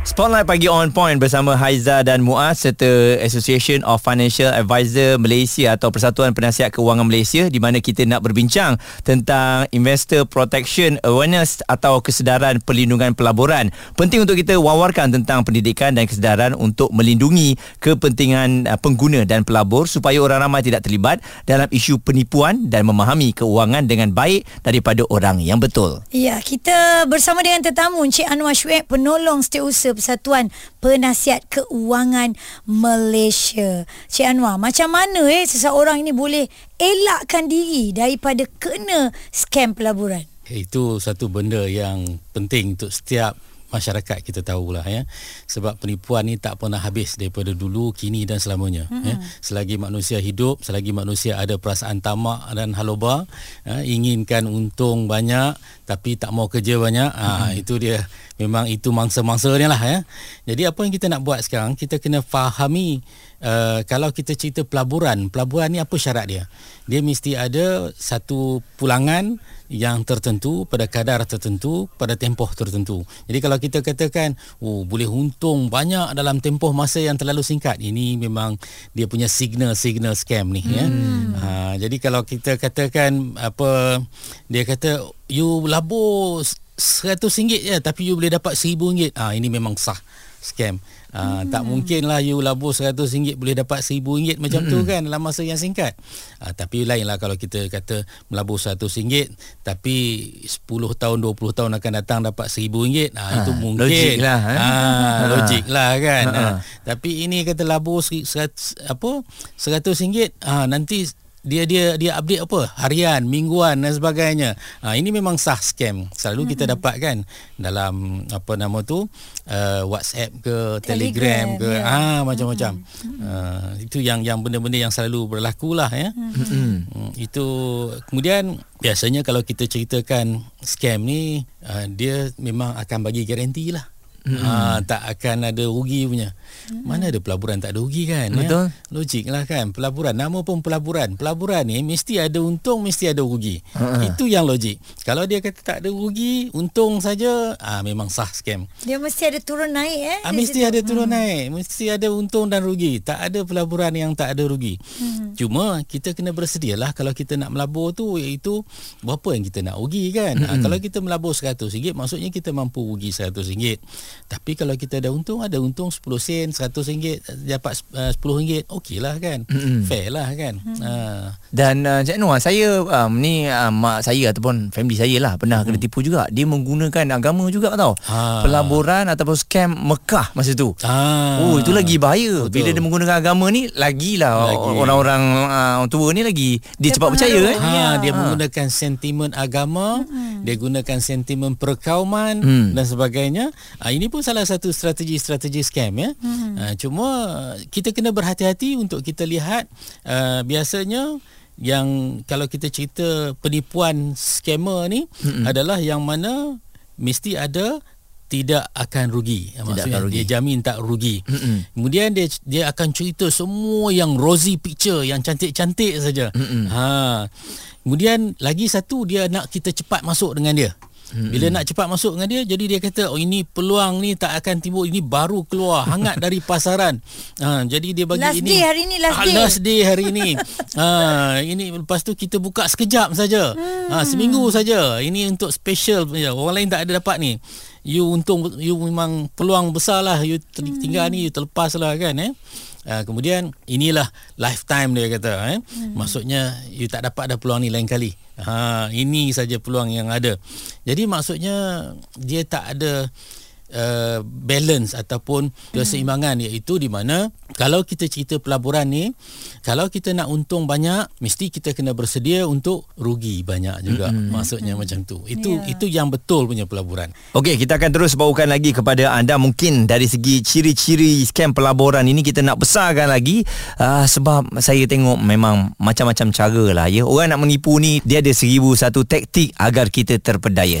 Spotlight pagi on point bersama Haiza dan Muaz serta Association of Financial Advisor Malaysia atau Persatuan Penasihat Kewangan Malaysia di mana kita nak berbincang tentang investor protection awareness atau kesedaran perlindungan pelaburan. Penting untuk kita wawarkan tentang pendidikan dan kesedaran untuk melindungi kepentingan uh, pengguna dan pelabur supaya orang ramai tidak terlibat dalam isu penipuan dan memahami keuangan dengan baik daripada orang yang betul. Ya, kita bersama dengan tetamu Encik Anwar Syuib, penolong setiausaha Persatuan Penasihat Keuangan Malaysia. Cik Anwar, macam mana eh seseorang ini boleh elakkan diri daripada kena scam pelaburan? Itu satu benda yang penting untuk setiap masyarakat kita tahulah ya sebab penipuan ni tak pernah habis daripada dulu kini dan selamanya mm-hmm. ya selagi manusia hidup selagi manusia ada perasaan tamak dan haloba ya, inginkan untung banyak tapi tak mau kerja banyak ha, itu dia memang itu mangsa-mangsanya lah ya jadi apa yang kita nak buat sekarang kita kena fahami uh, kalau kita cerita pelaburan pelaburan ni apa syarat dia dia mesti ada satu pulangan yang tertentu pada kadar tertentu pada tempoh tertentu. Jadi kalau kita katakan oh boleh untung banyak dalam tempoh masa yang terlalu singkat ini memang dia punya signal-signal scam ni ya. hmm. ya. Ha, jadi kalau kita katakan apa dia kata you labur RM100 je tapi you boleh dapat RM1000. Ah ha, ini memang sah scam. Uh, hmm. Tak mungkinlah you labur RM100 boleh dapat RM1000 macam hmm. tu kan dalam masa yang singkat. Uh, tapi lainlah kalau kita kata melabur RM100 tapi 10 tahun 20 tahun akan datang dapat RM1000 uh, uh, itu mungkin. Logik lah. Eh? Uh, logik lah kan. Uh, uh. Tapi ini kata labur RM100 apa RM100 uh, nanti dia dia dia update apa? Harian mingguan dan sebagainya. Ha, ini memang sah scam. Selalu kita dapat kan? Dalam apa nama tu? Uh, WhatsApp ke Telegram, Telegram ke ya. ah macam-macam. Hmm. uh, itu yang yang benda-benda yang selalu berlaku lah ya. Hmm. itu kemudian biasanya kalau kita ceritakan scam ni uh, dia memang akan bagi garanti lah hmm. uh, tak akan ada rugi punya Hmm. Mana ada pelaburan tak ada rugi kan? Ya? Betul. Ya? Logik lah kan. Pelaburan. Nama pun pelaburan. Pelaburan ni mesti ada untung, mesti ada rugi. Uh-huh. Itu yang logik. Kalau dia kata tak ada rugi, untung saja, ah memang sah scam. Dia mesti ada turun naik eh? Ah, mesti situ. ada turun hmm. naik. Mesti ada untung dan rugi. Tak ada pelaburan yang tak ada rugi. Hmm. Cuma kita kena bersedia lah kalau kita nak melabur tu, iaitu berapa yang kita nak rugi kan? Hmm. Ah, kalau kita melabur RM100, maksudnya kita mampu rugi RM100. Tapi kalau kita ada untung, ada untung 10 sen, RM100 dapat uh, RM10 okeylah kan mm-hmm. fair lah kan mm-hmm. uh. dan uh, Cik Noah saya um, ni uh, mak saya ataupun family saya lah pernah mm-hmm. kena tipu juga dia menggunakan agama juga tau ha. pelaburan ataupun scam Mekah masa tu ha. oh itu lagi bahaya Betul. bila dia menggunakan agama ni lagilah lagi. orang-orang uh, tua ni lagi dia, dia cepat percaya eh? ha, dia ha. menggunakan sentimen agama mm-hmm. dia gunakan sentimen perkauman mm. dan sebagainya uh, ini pun salah satu strategi-strategi scam ya mm-hmm. Uh, cuma kita kena berhati-hati untuk kita lihat uh, biasanya yang kalau kita cerita penipuan scammer ni mm-hmm. adalah yang mana mesti ada tidak akan rugi. Tidak Maksudnya akan rugi. dia jamin tak rugi. Mm-hmm. Kemudian dia dia akan cerita semua yang rosy picture, yang cantik-cantik saja. Ha. Kemudian lagi satu dia nak kita cepat masuk dengan dia. Hmm. Bila nak cepat masuk dengan dia Jadi dia kata Oh ini peluang ni tak akan timbul Ini baru keluar Hangat dari pasaran. Ha, Jadi dia bagi last ini. Last day hari ni Last ha, day. Last day hari ni. Ha, Ini lepas tu kita buka sekejap saja. Hmm. ha, Seminggu saja. Ini untuk special Orang lain tak ada dapat ni. You untung You memang peluang besar lah You tinggal hmm. ni You terlepas lah kan eh Uh, kemudian inilah lifetime dia kata eh. Hmm. maksudnya you tak dapat ada peluang ni lain kali. Ha ini saja peluang yang ada. Jadi maksudnya dia tak ada uh, balance ataupun keseimbangan hmm. iaitu di mana kalau kita cerita pelaburan ni kalau kita nak untung banyak mesti kita kena bersedia untuk rugi banyak juga hmm. maksudnya hmm. macam tu itu yeah. itu yang betul punya pelaburan okey kita akan terus bawakan lagi kepada anda mungkin dari segi ciri-ciri scam pelaburan ini kita nak besarkan lagi uh, sebab saya tengok memang macam-macam cara lah ya orang nak menipu ni dia ada seribu satu taktik agar kita terpedaya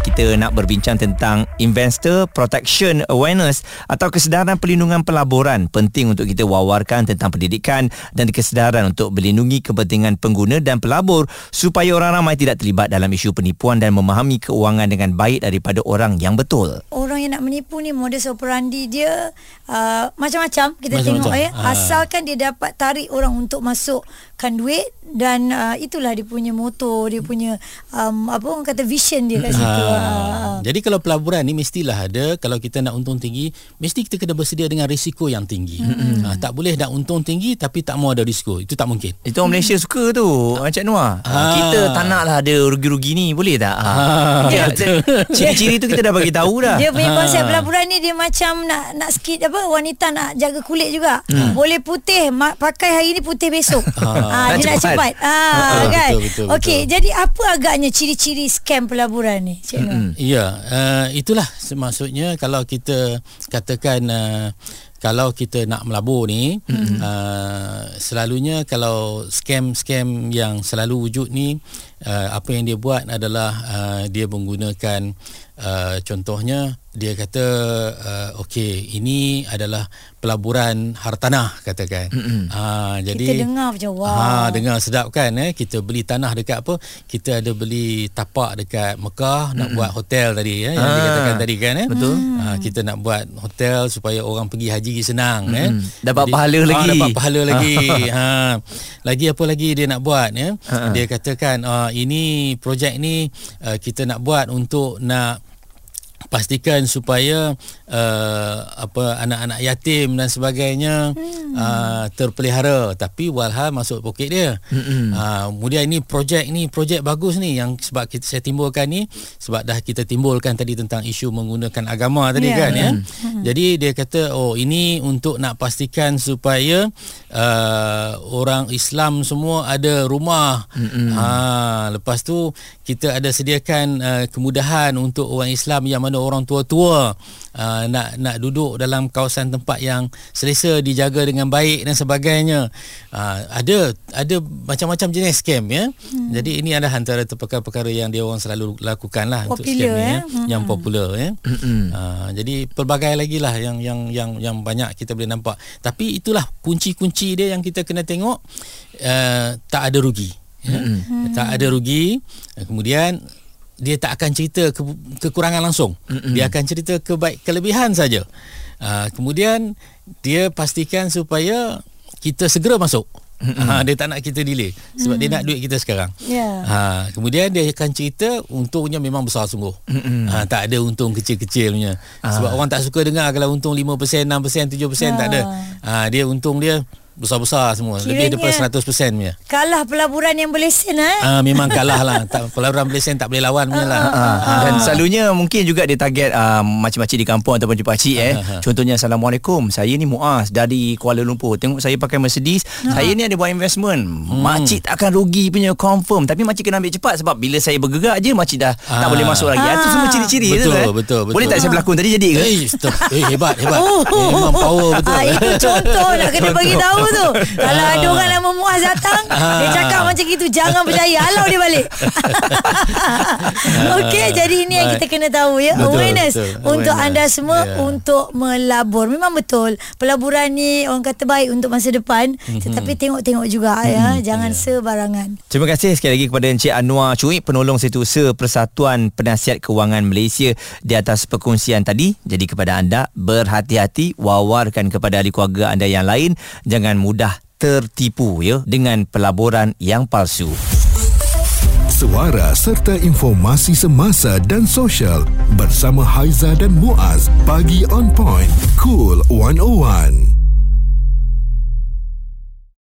Kita nak berbincang tentang investor protection awareness atau kesedaran perlindungan pelaburan penting untuk kita wawarkan tentang pendidikan dan kesedaran untuk melindungi kepentingan pengguna dan pelabur supaya orang ramai tidak terlibat dalam isu penipuan dan memahami keuangan dengan baik daripada orang yang betul. Orang yang nak menipu ni modus operandi dia uh, macam-macam kita Macam-macam. tengok ya Ah. asalkan dia dapat tarik orang untuk masukkan duit dan uh, itulah dia punya motor dia punya um, apa orang kata vision dia kat situ. Ha. Ah. Jadi kalau pelaburan ni mestilah ada kalau kita nak untung tinggi mesti kita kena bersedia dengan risiko yang tinggi. Mm-hmm. Ha, tak boleh nak untung tinggi tapi tak mau ada risiko. Itu tak mungkin. Itu orang Malaysia suka tu Encik Noah Ah. Kita tak nak lah ada rugi-rugi ni Boleh tak? Ah. Ya, Ciri-ciri tu kita dah bagi tahu dah Dia punya konsep pelaburan ni dia macam nak nak sikit apa wanita nak jaga kulit juga. Hmm. Boleh putih ma- pakai hari ni putih besok. Nak ah, dia nak cepat. cepat. Ah Betul, kan. betul, betul, Okey, betul. jadi apa agaknya ciri-ciri scam pelaburan ni? Cik Nur? Ya, uh, itulah maksudnya kalau kita katakan uh, kalau kita nak melabur ni mm-hmm. uh, selalunya kalau scam-scam yang selalu wujud ni uh, apa yang dia buat adalah uh, dia menggunakan uh, contohnya dia kata uh, okey ini adalah pelaburan hartanah katakan. Mm-hmm. Uh, jadi Kita dengar macam wow. Ha dengar sedap kan eh kita beli tanah dekat apa kita ada beli tapak dekat Mekah nak buat hotel tadi eh yang Ah, dikatakan tadi kan eh betul. ha, kita nak buat hotel supaya orang pergi haji senang eh Dapat pahala ah, lagi. dapat pahala lagi ha lagi apa lagi dia nak buat ya Ha. dia katakan ah, ini projek ni uh, kita nak buat untuk nak pastikan supaya uh, apa anak-anak yatim dan sebagainya hmm. uh, terpelihara tapi walhal masuk poket dia. Hmm. Uh, kemudian ini projek ni projek bagus ni yang sebab kita saya timbulkan ni sebab dah kita timbulkan tadi tentang isu menggunakan agama tadi Ya, kan ya. ya. Hmm. Jadi dia kata oh ini untuk nak pastikan supaya uh, orang Islam semua ada rumah. Hmm. Ha lepas tu kita ada sediakan uh, kemudahan untuk orang Islam yang mana orang tua-tua uh, nak nak duduk dalam kawasan tempat yang selesa dijaga dengan baik dan sebagainya. Uh, ada ada macam-macam jenis scam ya. Hmm. Jadi ini adalah antara perkara-perkara yang dia orang selalu lakukan lah untuk scam ni eh? ya. Hmm. Yang popular ya. Uh, jadi pelbagai lagi lah yang yang yang yang banyak kita boleh nampak. Tapi itulah kunci-kunci dia yang kita kena tengok uh, tak ada rugi. Ya? Hmm. Tak ada rugi. Kemudian dia tak akan cerita ke, kekurangan langsung. Mm-mm. Dia akan cerita kebaik kelebihan saja. Uh, kemudian dia pastikan supaya kita segera masuk. Ha, dia tak nak kita delay sebab dia nak duit kita sekarang. Ya. Ha, kemudian dia akan cerita untungnya memang besar sungguh. Ha, tak ada untung kecil-kecil punya. Sebab orang tak suka dengar kalau untung 5%, 6%, 7% tak ada. Ha, dia untung dia besar-besar semua. Lebih Kiranya- daripada 100% punya. Kalah pelaburan yang berlesen eh. Ah memang kalah lah. Tak pelaburan Malaysia tak boleh lawan punya lah. Ah, dan selalunya mungkin juga dia target uh, makcik-makcik di kampung ataupun pakcik eh. Contohnya Assalamualaikum. Saya ni Muaz dari Kuala Lumpur. Tengok saya pakai Mercedes. Saya ni ada buat investment. Makcik tak akan rugi punya confirm. Tapi makcik kena ambil cepat sebab bila saya bergerak je makcik dah tak Ah. boleh masuk lagi. Itu semua ciri-ciri Betul, tu, eh? betul, betul. Boleh tak saya berlakon tadi jadi ke? Eh, stop. eh hebat, hebat. Eh, memang power betul. Ah, itu contoh nak kena bagi tahu tu. Kalau Ah. ada orang nama Muaz datang, dia cakap macam itu, jangan percaya. Halau dia balik. Okey, jadi ini yang kita kena tahu ya. Betul, Awareness betul. untuk Awareness. anda semua Ya. untuk melabur. Memang betul. Pelaburan ni orang kata baik untuk masa depan, Mhm. tetapi tengok-tengok juga ya. Jangan sebarangan. Terima kasih sekali lagi kepada Encik Anwar Cuik penolong setiausaha Persatuan Penasihat Kewangan Malaysia di atas perkongsian tadi. Jadi kepada anda berhati-hati wawarkan kepada ahli keluarga anda yang lain jangan mudah tertipu ya dengan pelaburan yang palsu. Suara serta informasi semasa dan sosial bersama Haiza dan Muaz. Pagi on point. Cool 101.